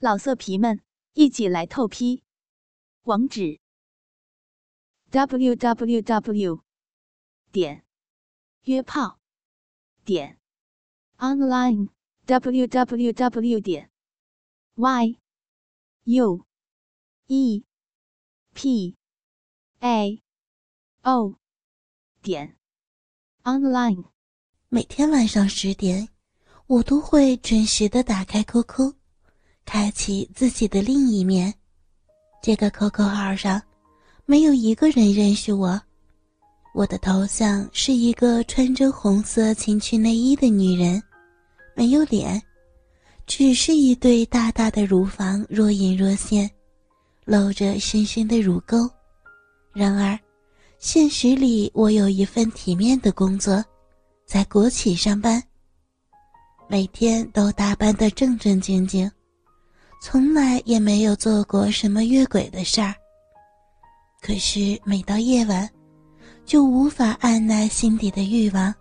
老色皮们，一起来透批！网址：w w w 点约炮点 online w w w 点 y u e p a o 点 online。每天晚上十点，我都会准时的打开 QQ。开启自己的另一面，这个 QQ 号上没有一个人认识我。我的头像是一个穿着红色情趣内衣的女人，没有脸，只是一对大大的乳房若隐若现，露着深深的乳沟。然而，现实里我有一份体面的工作，在国企上班，每天都打扮得正正经经。从来也没有做过什么越轨的事儿。可是每到夜晚，就无法按捺心底的欲望。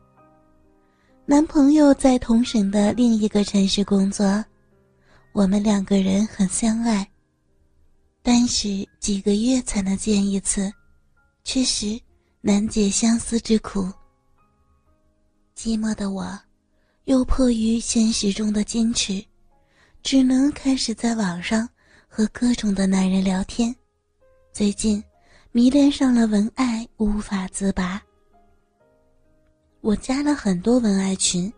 男朋友在同省的另一个城市工作，我们两个人很相爱，但是几个月才能见一次，确实难解相思之苦。寂寞的我，又迫于现实中的矜持。只能开始在网上和各种的男人聊天，最近迷恋上了文爱，无法自拔。我加了很多文爱群，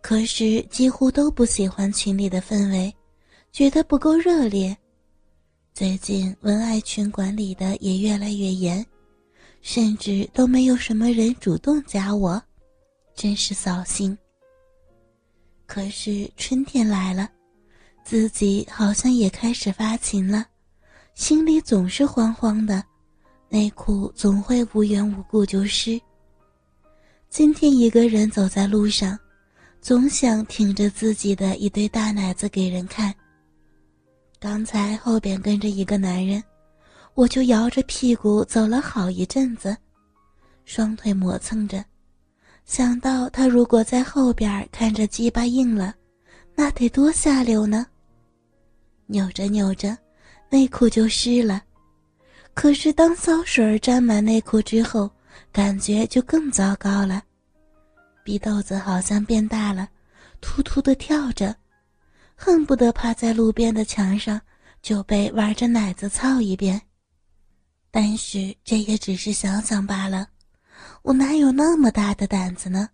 可是几乎都不喜欢群里的氛围，觉得不够热烈。最近文爱群管理的也越来越严，甚至都没有什么人主动加我，真是扫兴。可是春天来了。自己好像也开始发情了，心里总是慌慌的，内裤总会无缘无故就湿。今天一个人走在路上，总想挺着自己的一对大奶子给人看。刚才后边跟着一个男人，我就摇着屁股走了好一阵子，双腿磨蹭着，想到他如果在后边看着鸡巴硬了，那得多下流呢。扭着扭着，内裤就湿了。可是当骚水沾满内裤之后，感觉就更糟糕了。鼻豆子好像变大了，突突的跳着，恨不得趴在路边的墙上就被玩着奶子操一遍。但是这也只是想想罢了，我哪有那么大的胆子呢？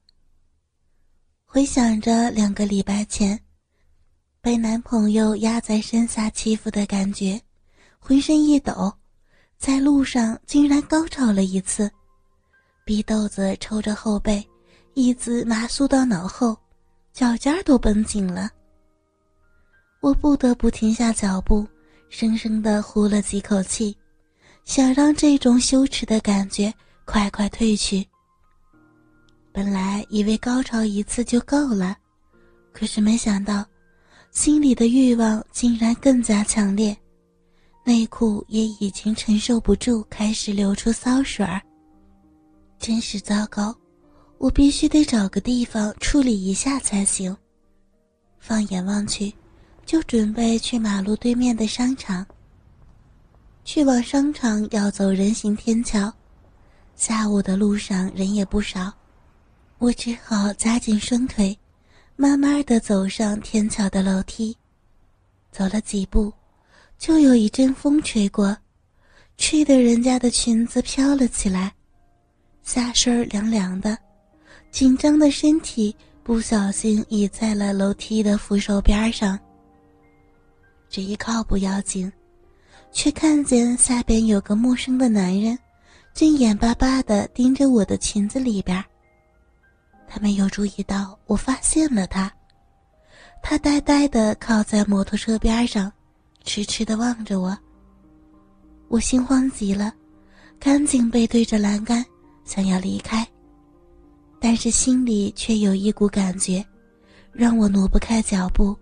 回想着两个礼拜前。被男朋友压在身下欺负的感觉，浑身一抖，在路上竟然高潮了一次，逼豆子抽着后背，一直麻酥到脑后，脚尖都绷紧了。我不得不停下脚步，深深的呼了几口气，想让这种羞耻的感觉快快退去。本来以为高潮一次就够了，可是没想到。心里的欲望竟然更加强烈，内裤也已经承受不住，开始流出骚水儿。真是糟糕，我必须得找个地方处理一下才行。放眼望去，就准备去马路对面的商场。去往商场要走人行天桥，下午的路上人也不少，我只好夹紧双腿。慢慢的走上天桥的楼梯，走了几步，就有一阵风吹过，吹得人家的裙子飘了起来，下身凉凉的，紧张的身体不小心倚在了楼梯的扶手边上。这一靠不要紧，却看见下边有个陌生的男人，正眼巴巴的盯着我的裙子里边。他没有注意到我发现了他，他呆呆的靠在摩托车边上，痴痴的望着我。我心慌极了，赶紧背对着栏杆，想要离开，但是心里却有一股感觉，让我挪不开脚步。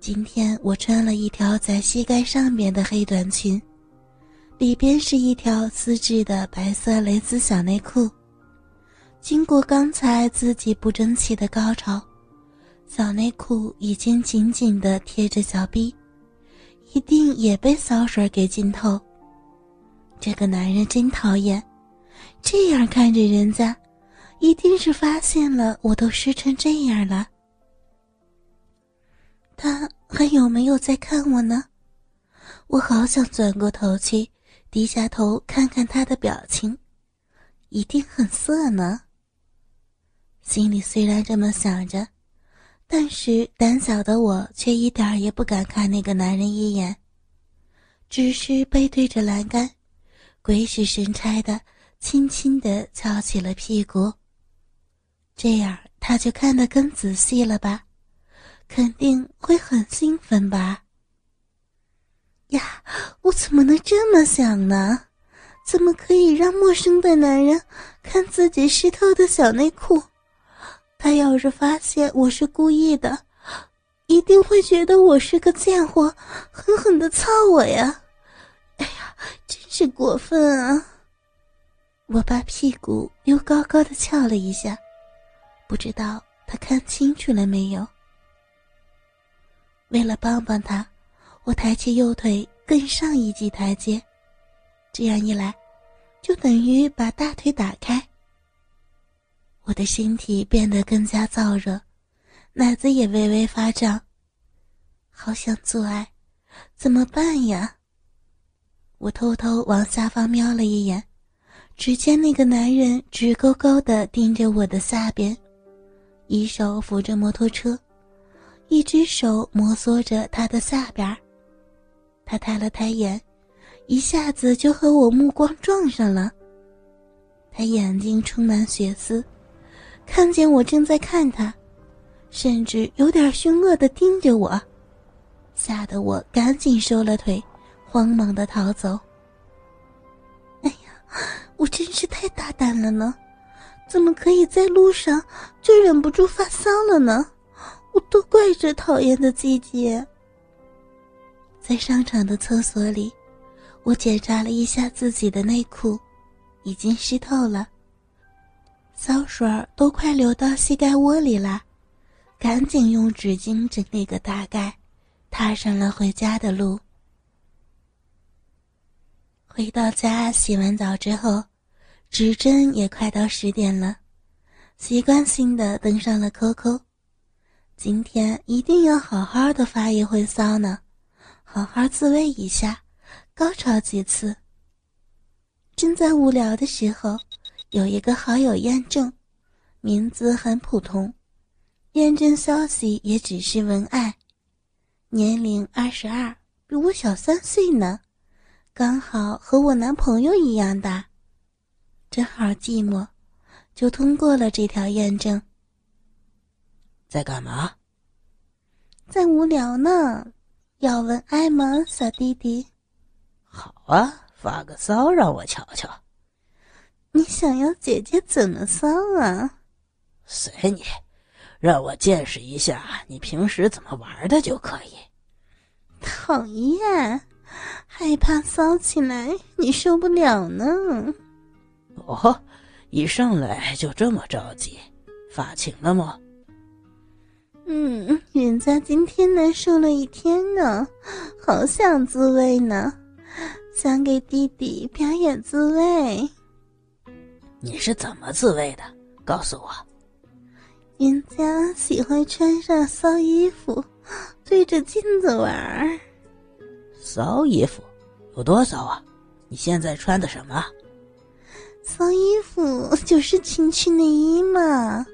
今天我穿了一条在膝盖上面的黑短裙，里边是一条丝质的白色蕾丝小内裤。经过刚才自己不争气的高潮，小内裤已经紧紧的贴着小臂，一定也被骚水给浸透。这个男人真讨厌，这样看着人家，一定是发现了我都湿成这样了。他还有没有在看我呢？我好想转过头去，低下头看看他的表情，一定很色呢。心里虽然这么想着。但是胆小的我却一点儿也不敢看那个男人一眼，只是背对着栏杆，鬼使神差的轻轻的翘起了屁股。这样他就看得更仔细了吧，肯定会很兴奋吧。呀，我怎么能这么想呢？怎么可以让陌生的男人看自己湿透的小内裤？他要是发现我是故意的，一定会觉得我是个贱货，狠狠的操我呀！哎呀，真是过分啊！我把屁股又高高的翘了一下，不知道他看清楚了没有。为了帮帮他，我抬起右腿更上一级台阶，这样一来，就等于把大腿打开。我的身体变得更加燥热，奶子也微微发胀，好想做爱，怎么办呀？我偷偷往下方瞄了一眼，只见那个男人直勾勾地盯着我的下边，一手扶着摩托车，一只手摩挲着他的下边。他抬了抬眼，一下子就和我目光撞上了，他眼睛充满血丝。看见我正在看他，甚至有点凶恶的盯着我，吓得我赶紧收了腿，慌忙的逃走。哎呀，我真是太大胆了呢！怎么可以在路上就忍不住发骚了呢？我都怪这讨厌的季节。在商场的厕所里，我检查了一下自己的内裤，已经湿透了。骚水儿都快流到膝盖窝里了，赶紧用纸巾整理个大概，踏上了回家的路。回到家洗完澡之后，指针也快到十点了，习惯性的登上了 QQ。今天一定要好好的发一回骚呢，好好自慰一下，高潮几次。正在无聊的时候。有一个好友验证，名字很普通，验证消息也只是文案，年龄二十二，比我小三岁呢，刚好和我男朋友一样大，正好寂寞，就通过了这条验证。在干嘛？在无聊呢，要文案吗，小弟弟？好啊，发个骚让我瞧瞧。你想要姐姐怎么骚啊？随你，让我见识一下你平时怎么玩的就可以。讨厌，害怕骚起来你受不了呢。哦，一上来就这么着急，发情了吗？嗯，人家今天难受了一天呢，好想自慰呢，想给弟弟表演自慰。你是怎么自慰的？告诉我。人家喜欢穿上骚衣服，对着镜子玩儿。骚衣服有多骚啊？你现在穿的什么？骚衣服就是情趣内衣嘛。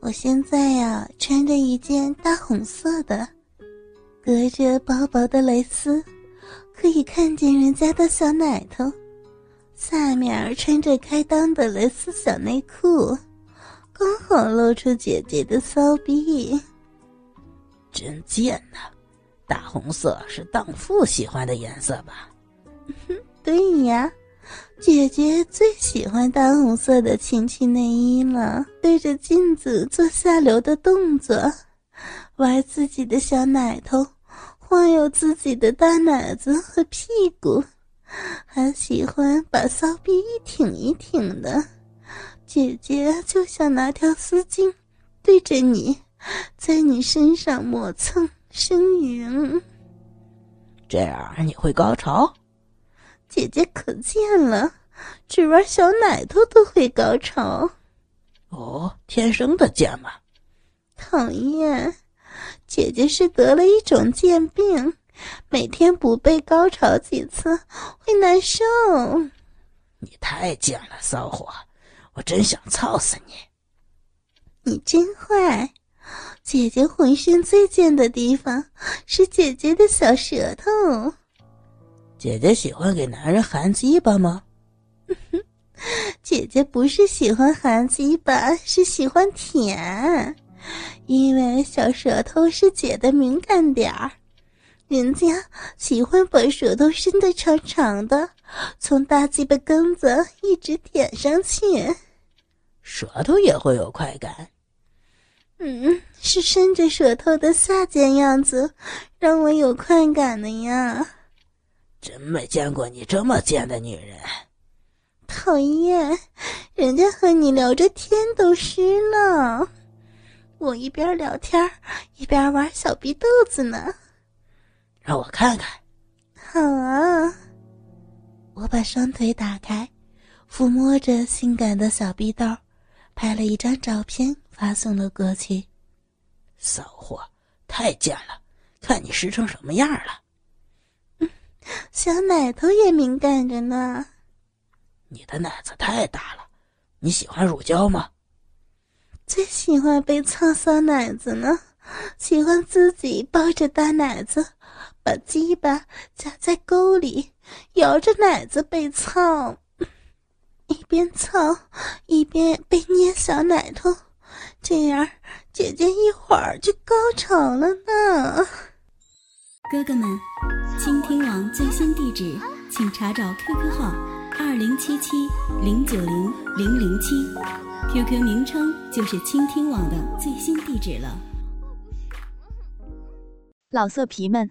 我现在呀，穿着一件大红色的，隔着薄薄的蕾丝，可以看见人家的小奶头。下面穿着开裆的蕾丝小内裤，刚好露出姐姐的骚逼。真贱呐！大红色是荡妇喜欢的颜色吧？对呀，姐姐最喜欢大红色的情趣内衣了。对着镜子做下流的动作，玩自己的小奶头，晃悠自己的大奶子和屁股。还喜欢把骚逼一挺一挺的，姐姐就想拿条丝巾对着你，在你身上磨蹭呻吟。这样你会高潮？姐姐可贱了，只玩小奶头都会高潮。哦，天生的贱吗？讨厌，姐姐是得了一种贱病，每天不被高潮几次会难受。你太贱了，骚货！我真想操死你！你真坏！姐姐浑身最贱的地方是姐姐的小舌头。姐姐喜欢给男人含鸡巴吗？姐姐不是喜欢含鸡巴，是喜欢舔，因为小舌头是姐的敏感点儿，人家喜欢把舌头伸得长长的，从大鸡巴根子一直舔上去。舌头也会有快感。嗯，是伸着舌头的下贱样子，让我有快感的呀。真没见过你这么贱的女人！讨厌，人家和你聊着天都湿了，我一边聊天一边玩小逼豆子呢。让我看看。好啊，我把双腿打开，抚摸着性感的小逼豆，拍了一张照片发送了过去。骚货，太贱了！看你湿成什么样了。小奶头也敏感着呢。你的奶子太大了，你喜欢乳胶吗？最喜欢被操骚奶子呢，喜欢自己抱着大奶子，把鸡巴夹在沟里，摇着奶子被操，一边操一边被捏小奶头，这样姐姐一会儿就高潮了呢。哥哥们，倾听网最新地址，请查找 QQ 号二零七七零九零零零七，QQ 名称就是倾听网的最新地址了。老色皮们，